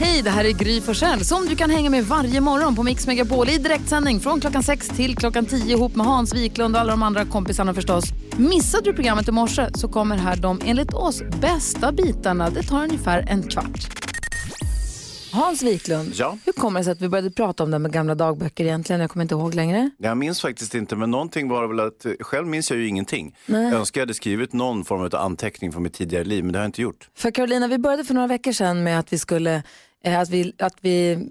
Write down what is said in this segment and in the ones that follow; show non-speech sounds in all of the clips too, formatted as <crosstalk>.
Hej, det här är Gry Forssell som du kan hänga med varje morgon på Mix Megapol i direktsändning från klockan 6 till klockan 10 ihop med Hans Wiklund och alla de andra kompisarna förstås. Missade du programmet i morse så kommer här de enligt oss bästa bitarna. Det tar ungefär en kvart. Hans Wiklund, Ja. hur kommer det sig att vi började prata om det med gamla dagböcker egentligen? Jag kommer inte ihåg längre. Jag minns faktiskt inte, men någonting var väl att, själv minns jag ju ingenting. Jag önskar jag hade skrivit någon form av anteckning från mitt tidigare liv, men det har jag inte gjort. För Carolina, vi började för några veckor sedan med att vi skulle, att vi, att vi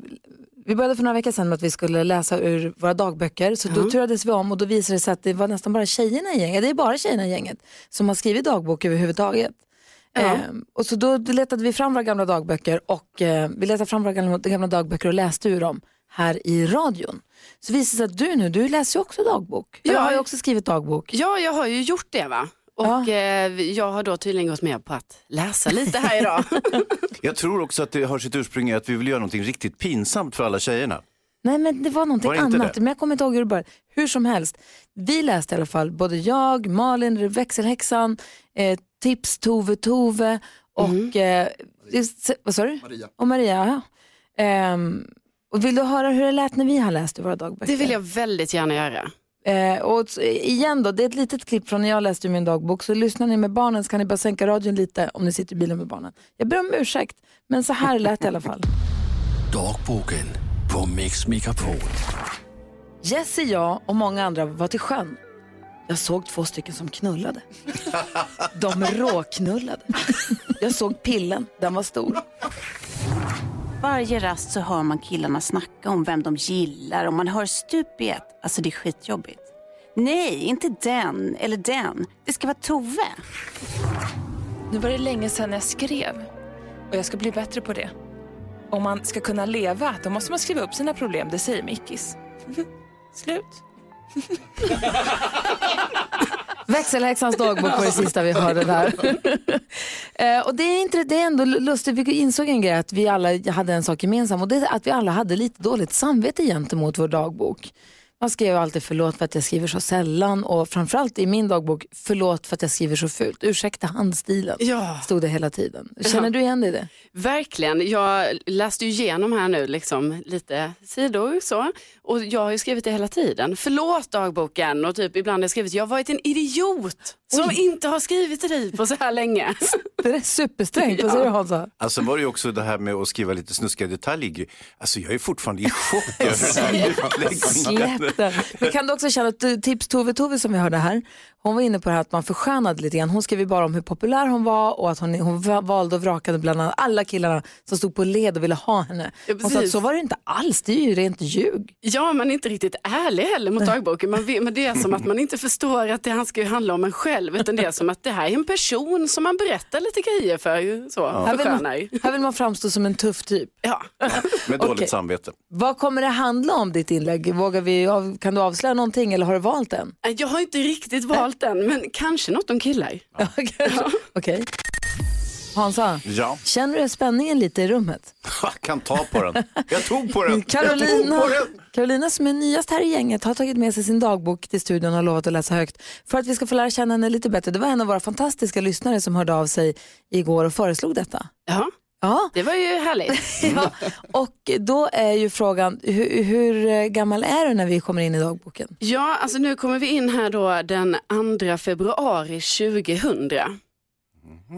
vi började för några veckor sedan med att vi skulle läsa ur våra dagböcker. Så då turades vi om och då visade det sig att det var nästan bara tjejerna i gänget, det är bara tjejerna i gänget, som har skrivit dagbok överhuvudtaget. Ehm, och så då letade vi fram våra gamla dagböcker och eh, vi letade fram våra gamla, gamla dagböcker och läste ur dem här i radion. Så visade det sig att du nu, du läser ju också dagbok. Ja. Ja. Du har ju också skrivit dagbok. Ja, jag har ju gjort det va. Och Ja. eh, jag har då tydligen gått med på att läsa lite här idag. <laughs> Jag tror också att det har sitt ursprung i att vi vill göra någonting riktigt pinsamt för alla tjejerna. Nej men det var någonting Var det annat, det? men jag kommer inte ihåg hur det började. Hur som helst, vi läste i alla fall, både jag, Malin, växelhäxan, eh, Tips, Tove, Tove och, Mm. eh, vad sa du? Maria. Och Maria, ja. Ehm, och vill du höra hur det lät när vi har läst i våra dagböcker? Det vill jag väldigt gärna göra. Eh, och igen då, det är ett litet klipp från när jag läste min dagbok, så lyssnar ni med barnen så kan ni bara sänka radion lite om ni sitter i bilen med barnen. Jag ber om ursäkt, men så här lät det i alla fall. Dagboken på Mix Megapol. Jesse, jag och många andra var till sjön. Jag såg två stycken som knullade. De råknullade. Jag såg pillen, den var stor. Varje rast så hör man killarna snacka om vem de gillar och man hör stup i ett. Alltså det är skitjobbigt. Nej, inte den eller den. Det ska vara Tove. Nu var det länge sedan jag skrev och jag ska bli bättre på det. Om man ska kunna leva, då måste man skriva upp sina problem, det säger Mickis. <laughs> Slut. <laughs> Växelhäxans dagbok var det sista vi hörde där. <laughs> eh, och det är, inte, det är ändå lustigt, vi insåg en grej att vi alla hade en sak gemensamt och det är att vi alla hade lite dåligt samvete gentemot vår dagbok. Man skrev alltid förlåt för att jag skriver så sällan och framförallt i min dagbok förlåt för att jag skriver så fult. Ursäkta handstilen, Ja. stod det hela tiden. Känner du igen dig i det? Verkligen. Jag läste ju igenom här nu liksom lite sidor så. Och jag har ju skrivit det hela tiden. Förlåt dagboken och typ ibland har jag skrivit jag har varit en idiot som inte har skrivit till dig på så här länge. <laughs> Det är supersträngt, vad säger du Hansa? Alltså var det ju också det här med att skriva lite snuskiga detaljer. Alltså jag är fortfarande i chock. <laughs> över- Släpp. Men kan du också känna att du- tips Tove Tove som vi hörde här, hon var inne på det här att man förskönade lite grann. Hon skrev ju bara om hur populär hon var och att hon, hon va- valde och vrakade bland annat alla killarna som stod på led och ville ha henne. Ja, Hon sa att precis. så var det inte alls, det är ju rent ljug. Ja, man är inte riktigt ärlig heller mot dagboken. Man vet, men det är som att man inte förstår att det här ska ju handla om en själv. Utan det är som att det här är en person som man berättar lite grejer för. Så, Här, vill man, här vill man framstå som en tuff typ. Ja. Med dåligt Okej. samvete. Vad kommer det handla om ditt inlägg? Vågar vi, av- kan du avslöja någonting eller har du valt den? Jag har inte riktigt valt den, men kanske något om killar. <laughs> Okej. Hansa, Ja, känner du spänningen lite i rummet? jag kan ta på den. Jag tog på den. <laughs> Carolina, tog på den. Carolina som är nyast här i gänget har tagit med sig sin dagbok till studion och lovat att läsa högt för att vi ska få lära känna henne lite bättre. Det var en av våra fantastiska lyssnare som hörde av sig igår och föreslog detta. Ja, Ja, det var ju härligt. <laughs> ja. och då är ju frågan, hur, hur gammal är du när vi kommer in i dagboken? Ja, alltså nu kommer vi in här då den 2 februari 2000.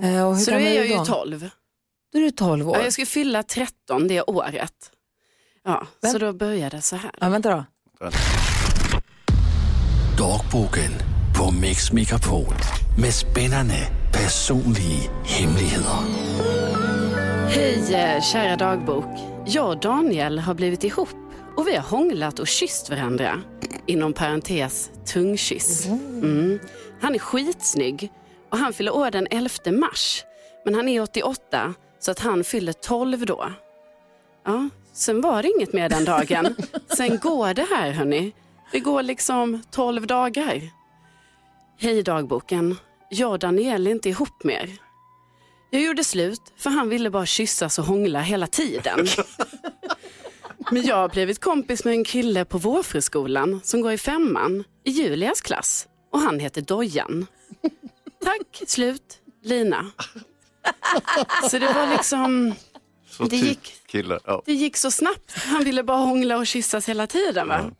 Eh, och hur Så då är jag ju då? 12. Då är du 12 år. Ja, jag ska fylla 13 det året. Ja, så då började det så här. Ja, vänta då. Dagboken på Mix Megapol. Med spännande personliga hemligheter. Hej eh, kära dagbok. Jag och Daniel har blivit ihop och vi har hånglat och kysst varandra. Inom parentes tungkyss. Mm. Han är skitsnygg och han fyller år den 11 mars. Men han är 88 så att han fyller 12 då. Ja, sen var det inget mer den dagen. <laughs> Sen går det här hörni. Det går liksom 12 dagar. Hej dagboken. Jag och Daniel är inte ihop mer. Jag gjorde slut för han ville bara kyssas och hångla hela tiden. <laughs> Men jag har blivit kompis med en kille på vårfriskolan som går i femman i Julias klass och han heter Dojan. Tack, slut, Lina. Så det var liksom, Så Det typ gick-. Ja. det gick så snabbt. Han ville bara hångla och kyssas hela tiden. Va?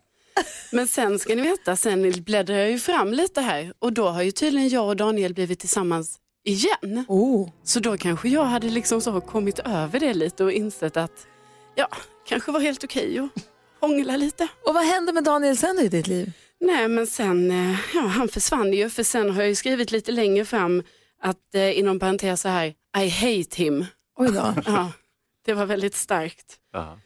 Men sen ska ni veta, sen bläddrar jag ju fram lite här och då har ju tydligen jag och Daniel blivit tillsammans igen. Oh. Så då kanske jag hade liksom så kommit över det lite och insett att ja, kanske var helt okej att hångla lite. Och vad hände med Daniel sen i ditt liv? Nej men sen, eh, ja han försvann ju för sen har jag ju skrivit lite längre fram att eh, inom parentes så här, I hate him. Oj då. <laughs> Ja, det var väldigt starkt. Aha.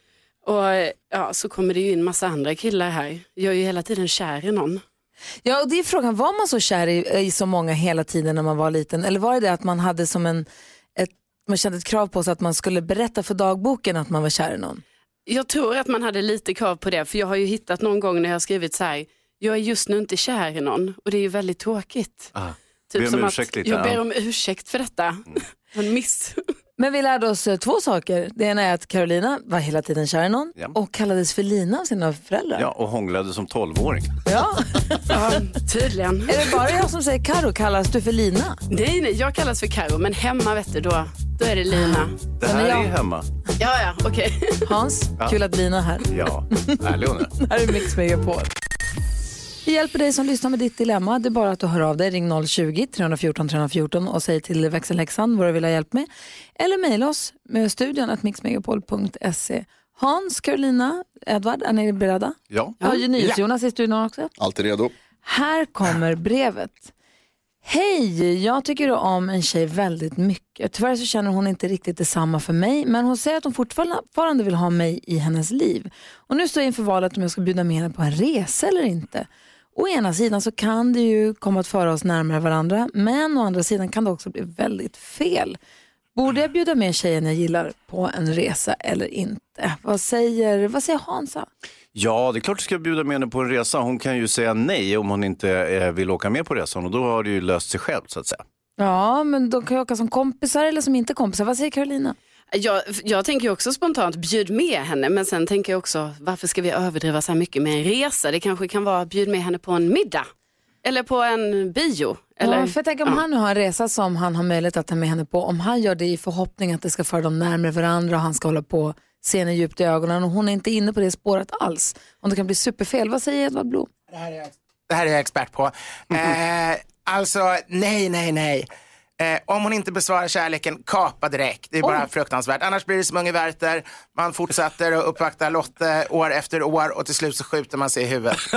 Och eh, ja, så kommer det ju in massa andra killar här. Jag är ju hela tiden kär i någon. Ja, och det är frågan, var man så kär i, i så många hela tiden när man var liten? Eller var det det att man hade som en, ett, man kände ett krav på sig att man skulle berätta för dagboken att man var kär i någon? Jag tror att man hade lite krav på det, för jag har ju hittat någon gång när jag har skrivit så här, jag är just nu inte kär i någon och det är ju väldigt tråkigt. Ah. Typ Be om som ursäkt att lite, jag ja. ber om ursäkt för detta. <laughs> En miss. Men vi lärde oss eh, två saker. Det ena är att Carolina var hela tiden kär i någon Ja. och kallades för Lina av sina föräldrar. ja, och hånglade som tolvåring. Ja. <laughs> Ja, tydligen. Är det bara jag som säger Karo, kallas du för Lina? Nej, nej, jag kallas för Karo, men hemma vet du, då, då är det Lina. <gasps> Det här jag- är hemma. Ja, ja, okej. Hans, kul att Lina är här. Ja, ärlig hon är. <laughs> här är Mix Megapol. Vi hjälper dig som lyssnar med ditt dilemma. Det är bara att du hör av dig. Ring 020-314 314 och säg till växelhäxan vad du vill ha hjälp med. Eller mejla oss med studion att mixmegapol.se. Hans, Carolina, Edvard, är ni beredda? Ja. Jag har ju NyhetsJonas i studion också. Alltid redo. Här kommer brevet. Hej, jag tycker om en tjej väldigt mycket. Tyvärr så känner hon inte riktigt detsamma för mig, men hon säger att hon fortfarande vill ha mig i hennes liv. Och nu står jag inför valet om jag ska bjuda med henne på en resa eller inte. Å ena sidan så kan det ju komma att föra oss närmare varandra, men å andra sidan kan det också bli väldigt fel. Borde jag bjuda med tjejen jag gillar på en resa eller inte? Vad säger, vad säger Hansa? Ja, det är klart du ska bjuda med henne på en resa. Hon kan ju säga nej om hon inte eh, vill åka med på resan och då har det ju löst sig själv så att säga. Ja, men de kan ju åka som kompisar eller som inte kompisar. Vad säger Carolina? Jag, jag tänker också spontant, bjud med henne, men sen tänker jag också, varför ska vi överdriva så här mycket med en resa? Det kanske kan vara, bjud med henne på en middag. Eller på en bio. Eller, ja, för jag tänker om han nu har en resa som han har möjlighet att ta med henne på, om han gör det i förhoppning att det ska föra dem närmare varandra och han ska hålla på se henne djupt i ögonen och hon är inte inne på det spåret alls. Om det kan bli superfel, vad säger Edvard Blom? Det här är jag expert på. Eh, alltså, nej, nej, nej. Eh, om hon inte besvarar kärleken, kapa direkt. Det är bara fruktansvärt. Annars blir det som Unge Werther. Man fortsätter att uppvakta Lotte år efter år och till slut så skjuter man sig i huvudet. <laughs>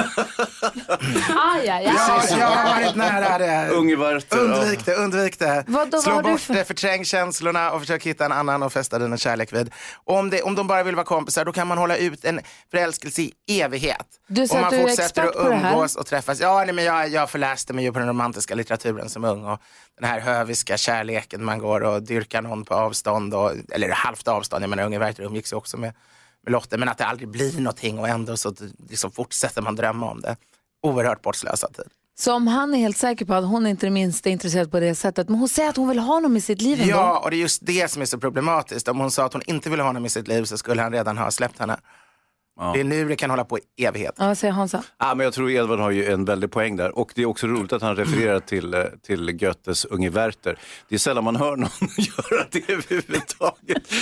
Aj, aj, Ja, jag har varit nära det. Unge Werther. Undvik det, undvik det. Vad då, vad Slå bort för- det, förträng känslorna och försök hitta en annan och fästa dina kärlek vid. Och om, det, om de bara vill vara kompisar, då kan man hålla ut en förälskelse i evighet. Du sa att man du är fortsätter expert att på det här. umgås och träffas. Ja, nej, men jag, jag förläste mig ju på den romantiska litteraturen som ung och den här höviska kärleken man går och dyrkar någon på avstånd, och, eller halvt avstånd. Jag menar, Unge Werther umgicks ju också med, med Lotte, men att det aldrig blir någonting och ändå så liksom fortsätter man drömma om det. Oerhört bortslösad tid. Så om han är helt säker på att hon inte är det minsta intresserad på det sättet, men hon säger att hon vill ha honom i sitt liv ändå. Ja, och det är just det som är så problematiskt. Om hon sa att hon inte ville ha honom i sitt liv så skulle han redan ha släppt henne. Det är nu det kan hålla på i evighet. Ja, säger Hansa? Ja, men jag tror Edvard har ju en väldig poäng där. Och det är också roligt att han refererar till, eh, till Goethes Unge Werther. Det är sällan man hör någon <laughs> göra det överhuvudtaget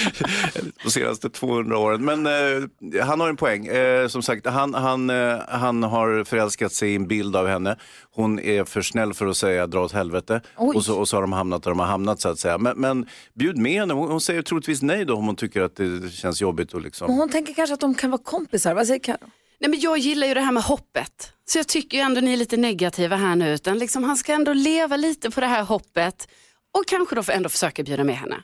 <laughs> de senaste 200 åren. Men eh, han har en poäng. Eh, som sagt, han, han, eh, han har förälskat sig i en bild av henne. Hon är för snäll för att säga dra åt helvete. Oj. Och så, och så har de hamnat där de har hamnat så att säga. Men, men bjud med henne. Hon, hon säger troligtvis nej då om hon tycker att det känns jobbigt. Och liksom. Men hon tänker kanske att de kan vara kompisar. Vad säger Karo? Nej, men jag gillar ju det här med hoppet. Så jag tycker ju ändå ni är lite negativa här nu. Utan liksom, han ska ändå leva lite på det här hoppet. Och kanske då ändå försöka bjuda med henne.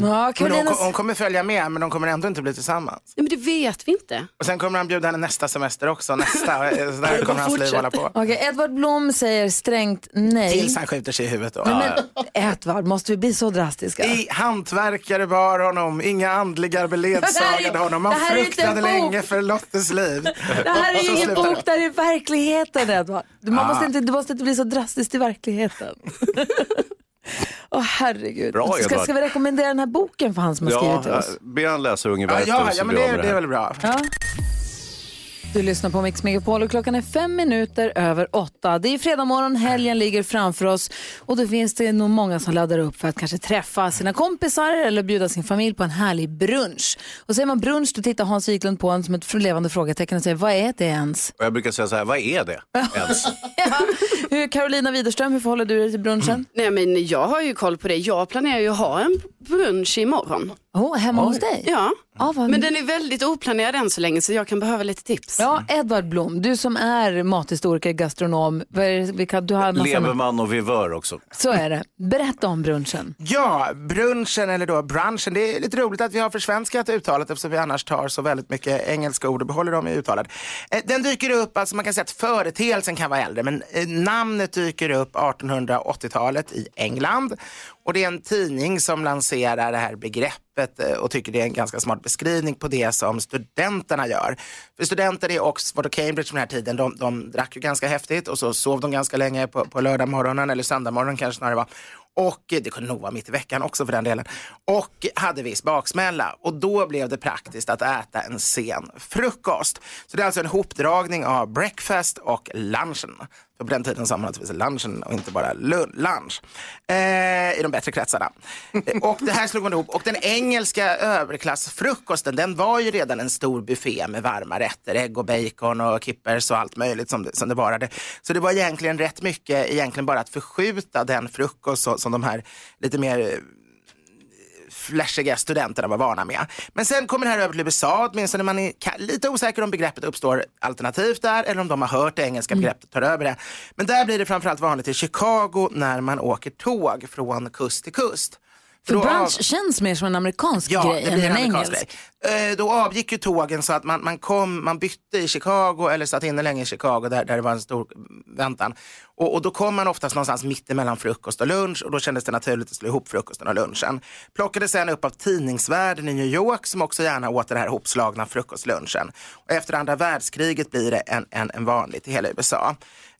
Ja, Men hon, hon kommer följa med, men de kommer ändå inte bli tillsammans. Ja, men det vet vi inte. Och sen kommer han bjuda henne nästa semester också. Nästa, eh, så där <laughs> kommer hans liv hålla på. Okej, Edvard Blom säger strängt nej. Tills han skjuter sig i huvudet. Då. Nej, men Edvard, måste vi bli så drastiska? I hantverkare bar honom, inga andliga beledsagade honom. Man det fruktade länge för Lottes liv. <laughs> Det här är ju ingen det. bok, det här är verkligheten Edvard. Man Ah. måste inte, du måste inte bli så drastisk i verkligheten. <laughs> Åh herregud. Bra, ska, ska vi rekommendera den här boken för han som har skrivit Ja, till oss? eh, be han läsa Unge Ja, ja, ja men det, det är väl bra. Ja. Du lyssnar på Mix Megapol och klockan är fem minuter över åtta. Det är fredag morgon, helgen ligger framför oss och då finns det nog många som laddar upp för att kanske träffa sina kompisar eller bjuda sin familj på en härlig brunch. Och säger man brunch då tittar Hans Wiklund på en som ett levande frågetecken och säger vad är det ens? Och jag brukar säga så här, vad är det ens? <laughs> Hur, Carolina Widerström, hur förhåller du dig till brunchen? Nej, men jag har ju koll på det. Jag planerar ju att ha en brunch imorgon. Oh, hemma hos dig? Ja, Ja, vad- men den är väldigt oplanerad än så länge så jag kan behöva lite tips. Ja, Edvard Blom, du som är mathistoriker, gastronom, vad är det, vilka, du har massa... Leverman och vivör också. Så är det. Berätta om brunchen. Ja, brunchen eller då brunchen. Det är lite roligt att vi har försvenskat uttalet eftersom vi annars tar så väldigt mycket engelska ord och behåller dem i uttalet. Eh, Den dyker upp, alltså man kan säga att företeelsen kan vara äldre, men eh, namnet dyker upp 1880-talet i England. Och det är en tidning som lanserar det här begreppet eh, och tycker det är en ganska smart beskrivning på det som studenterna gör. För studenter i Oxford och Cambridge på den här tiden, de, de drack ju ganska häftigt och så sov de ganska länge på, på lördagmorgonen eller söndagmorgonen kanske snarare var. Och det kunde nog vara mitt i veckan också för den delen. Och hade viss baksmälla. Och då blev det praktiskt att äta en sen frukost. Så det är alltså en hopdragning av breakfast och lunchen. På den tiden sa man naturligtvis lunchen och inte bara lunch. Eh, I de bättre kretsarna. Eh, och det här slog man ihop. Och den engelska överklassfrukosten den var ju redan en stor buffé med varma rätter. Ägg och bacon och kippers och allt möjligt som det, som det varade. Så det var egentligen rätt mycket egentligen bara att förskjuta den frukost som de här lite mer flashiga studenterna var vana med. Men sen kommer det här över till USA, åtminstone man är lite osäker om begreppet uppstår alternativt där eller om de har hört det engelska begreppet och tar över det. Men där blir det framförallt vanligt i Chicago när man åker tåg från kust till kust. För av- brunch känns mer som en amerikansk Ja, grej än en engelsk. grej. Eh, Då avgick ju tågen så att man, man, kom, man bytte i Chicago eller satt inne länge i Chicago där, där det var en stor väntan. Och, och då kom man oftast någonstans mitt emellan frukost och lunch och då kändes det naturligt att slå ihop frukosten och lunchen. Plockades sen upp av tidningsvärlden i New York som också gärna åt den här hopslagna frukostlunchen. Och efter andra världskriget blir det en, en, en vanligt i hela USA.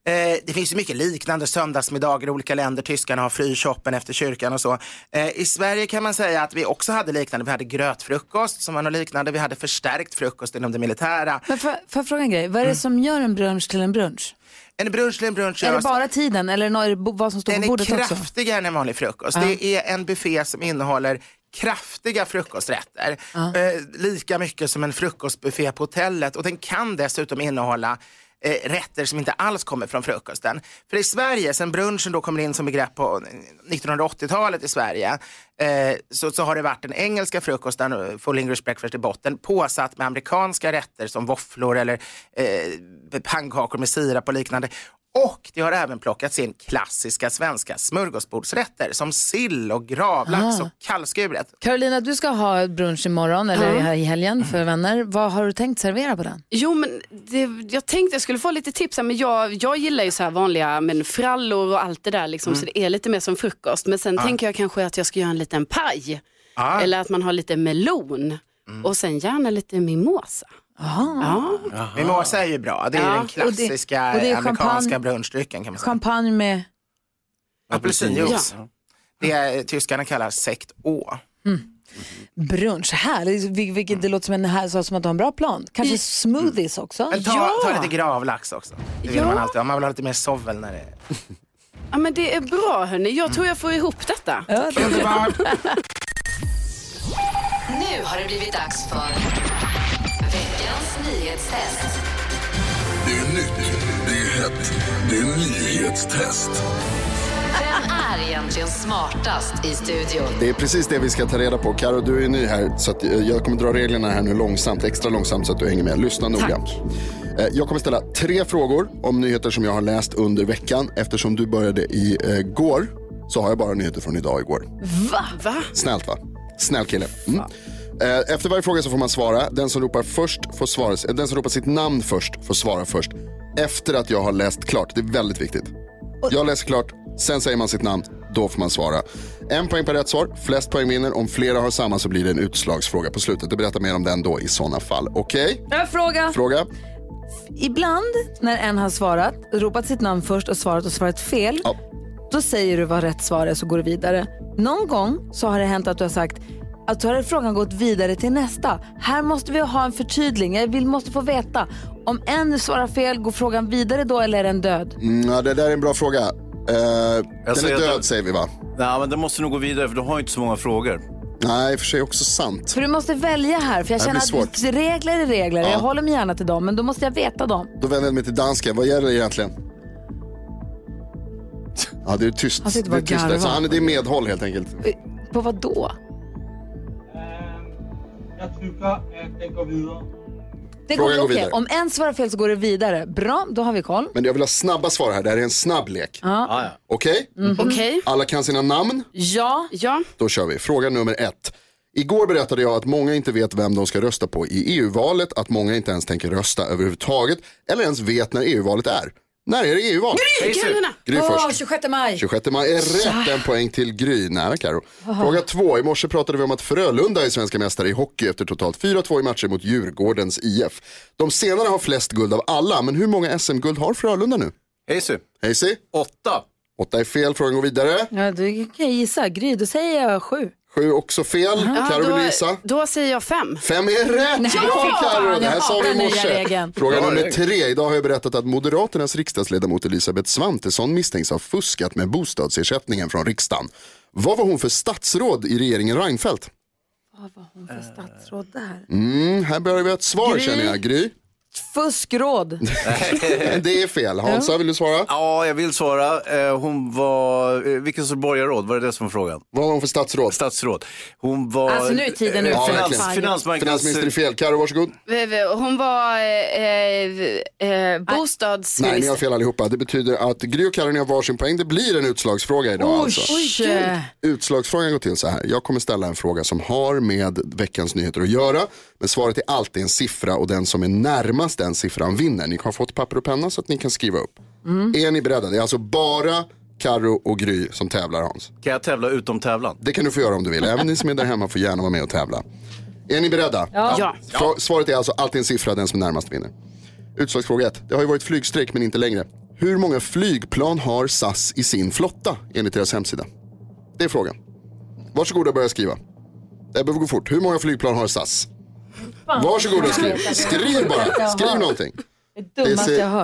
Eh, det finns ju mycket liknande söndagsmiddagar i olika länder. Tyskarna har fryshoppen efter kyrkan och så. Eh, I Sverige kan man säga att vi också hade liknande. Vi hade grötfrukost som var något liknande. Vi hade förstärkt frukost inom det militära. Men får, jag fråga en grej, vad är det som gör en brunch till en brunch? En brunch till en brunch Är det bara tiden eller är det vad som står Den på är bordet också? kraftigare än en vanlig frukost. Ja. Det är en buffé som innehåller kraftiga frukosträtter. Eh, lika mycket som en frukostbuffé på hotellet och den kan dessutom innehålla eh, rätter som inte alls kommer från frukosten. För i Sverige, sen brunchen då kommer in som begrepp på 1980-talet i Sverige, eh, så, så har det varit den engelska frukosten, eh, full English breakfast i botten, påsatt med amerikanska rätter som våfflor eller eh, pannkakor med sirap och liknande. Och det har även plockats in klassiska svenska smörgåsbordsrätter som sill och gravlax Ah. och kallskuret. Carolina, du ska ha brunch imorgon eller här i helgen för vänner. Vad har du tänkt servera på den? Jo, men det, jag tänkte jag skulle få lite tips, här, men jag, jag gillar ju så här vanliga men frallor och allt det där, liksom, så det är lite mer som frukost. Men sen Ja. tänker jag kanske att jag ska göra en liten paj, Ja. eller att man har lite melon och sen gärna lite mimosa. Ja. Mimosa är ju bra, det är Ja, den och det- klassiska och det är amerikanska brunchdrycken kan man säga. Champagne med... Apelsinjuice. Det är, tyskarna kallar sekt å. Brunch, härligt. Vil- Vilket det låter som en här, så som att du har en bra plan. Kanske smoothies också? Men ta, ta lite gravlax också. Det vill Ja. man alltid ha. Man vill ha lite mer sovel när det är... ja, men det är bra hörni. Jag tror jag får ihop detta. Underbart! <laughs> Nu har det blivit dags för nyhetstest. Det är nytt, det är hett, det är nyhetstest. Vem är egentligen smartast i studion? Det är precis det vi ska ta reda på. Karo, du är ny här, så att eh, jag kommer dra reglerna här nu långsamt, extra långsamt så att du hänger med. Lyssna noga. Eh, Jag kommer ställa tre frågor om nyheter som jag har läst under veckan. Eftersom du började i eh, går så har jag bara nyheter från idag och igår. Va? Va? Snällt va? Snäll kille. Mm. Eh, Efter varje fråga så får man svara. Den som ropar först får svara. eh, Den som ropar sitt namn först får svara först. Efter att jag har läst klart. Det är väldigt viktigt. Jag läser klart, sen säger man sitt namn. Då får man svara. En poäng per rätt svar. Flest poäng vinner. Om flera har samma så blir det en utslagsfråga på slutet. Jag berättar mer om den då i sådana fall. Okej? En fråga. Fråga? Ibland när en har svarat, ropat sitt namn först och svarat och svarat fel, då säger du vad rätt svar är så går du vidare. Någon gång så har det hänt att du har sagt att då har frågan gått vidare till nästa. Här måste vi ha en förtydling. Jag vill, måste få veta. Om en svarar fel, går frågan vidare då eller är den död? Mm, ja, det där är en bra fråga. Eh, den är död den- säger vi va? Nej, men den måste nog gå vidare för du har ju inte så många frågor. Nej, för sig också sant. För du måste välja här, för jag känner att regler är regler. Ja. Jag håller mig gärna till dem, men då måste jag veta dem. Då vänder jag mig till dansken. Vad gäller egentligen? <laughs> Ja, det är tyst. Han sitter det är bara tyst. Alltså, han, det är medhåll helt enkelt. På vad då? Jag tycker att den går vidare. Det Frågan går, går okej, vidare. Om en svarar fel så går det vidare. Bra, då har vi koll. Men jag vill ha snabba svar här. Det här är en snabb lek. Ja. Okej? Mhm. Okej. Alla kan sina namn. Ja. Ja. Då kör vi. Fråga nummer ett. Igår berättade jag att många inte vet vem de ska rösta på i EU-valet, att många inte ens tänker rösta överhuvudtaget eller ens vet när EU-valet är. När är det EU-val? Gry! Carolina! Gry Åh, först. 26 maj. 26 maj är rätt, en poäng till Gry. Nära Karo. Fråga två. I morse pratade vi om att Frölunda är svenska mästare i hockey efter totalt 4-2 i matcher mot Djurgårdens IF. De senare har flest guld av alla, men hur många SM-guld har Frölunda nu? Hayesy. Hayesy? Åtta. Åtta är fel, frågan går vidare. Ja, du kan gissa. Gry, då säger jag sju. Sju också fel. Ja, Karo då, vill gissa. då säger jag fem. Fem är rätt! Nej, fan, Carro! Det här sa vi i morse. Fråga nummer tre. Idag har jag berättat att Moderaternas riksdagsledamot Elisabeth Svantesson misstänks ha fuskat med bostadsersättningen från riksdagen. Vad var hon för statsråd i regeringen Reinfeldt? Vad var hon för statsråd där? Mm, här börjar vi ha ett svar Gry. känner jag. Gry? Fuskråd. <laughs> det är fel. Hansa, vill du svara? Ja, jag vill svara. Eh, Hon var, eh, vilken sorts borgarråd? Var det det som var frågan? Vad var hon för statsråd? Statsråd. Hon var... Alltså, nu är tiden eh, ute. finans, verkligen. finansmarknads... Finansminister är fel. Karo, varsågod. Hon var eh, eh, bostadsminister. Nej, ni har fel allihopa. Det betyder att Gry och Karo ni har varsin poäng. Det blir en utslagsfråga idag alltså. Oj. Utslagsfrågan går till så här. Jag kommer ställa en fråga som har med veckans nyheter att göra. Men svaret är alltid en siffra och den som är närmast den siffran vinner. Ni har fått papper och penna så att ni kan skriva upp. Mm. Är ni beredda? Det är alltså bara Karo och Gry som tävlar Hans. Kan jag tävla utom tävlan? Det kan du få göra om du vill. Även ni som är där hemma får gärna vara med och tävla. Är ni beredda? Ja. Ja. Svaret är alltså alltid en siffra, den som är närmast vinner. Utslagsfråga 1. Det har ju varit flygstrejk men inte längre. Hur många flygplan har SAS i sin flotta enligt deras hemsida? Det är frågan. Varsågoda och börja skriva. Det behöver gå fort. Hur många flygplan har SAS? Varsågoda och skriv. Skriv bara. Skriv någonting. Det Det jag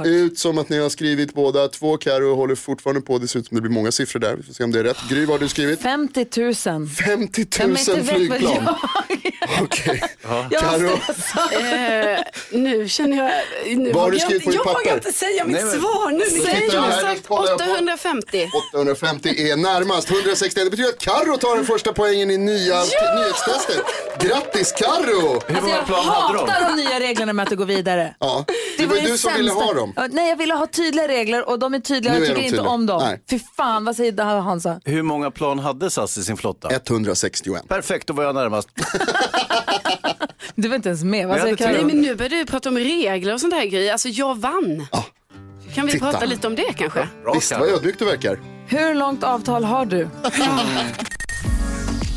ser ut som att ni har skrivit båda två. Karo håller fortfarande på. Det ser ut som det blir många siffror där. Vi får se om det är rätt. Gry, vad har du skrivit? 50 000. 50 000 Ja, men inte vet vad flygplan. jag- Okej. Jag Karo, Eh, nu känner jag... Nu Vad har du jag skrivit på ditt Jag papper? vågar inte säga mitt Nej, men- svar nu. Säg jag jag sagt kollar jag på- 850. 850 är närmast. 161. Det betyder att Karo tar den första poängen i nya nyhetstestet. Grattis Karo! Alltså, jag hatar de nya reglerna med att det går vidare. Ja, det var ju du som ville ha dem. Ja, Nej, jag ville ha tydliga regler och de är tydliga. Nu Jag är tycker de inte tydliga. om dem. Nej. Fy fan, vad säger Hansa? Hur många plan hade SAS i sin flotta? 161. Perfekt, då var jag närmast. <laughs> Du var inte ens med. Vad Jag säger hade Nej, men nu börjar du prata om regler och sånt här grejer. Alltså jag vann. Kan vi titta. prata lite om det kanske? Visst, vad ödmjuk du verkar. Hur långt avtal har du? <laughs>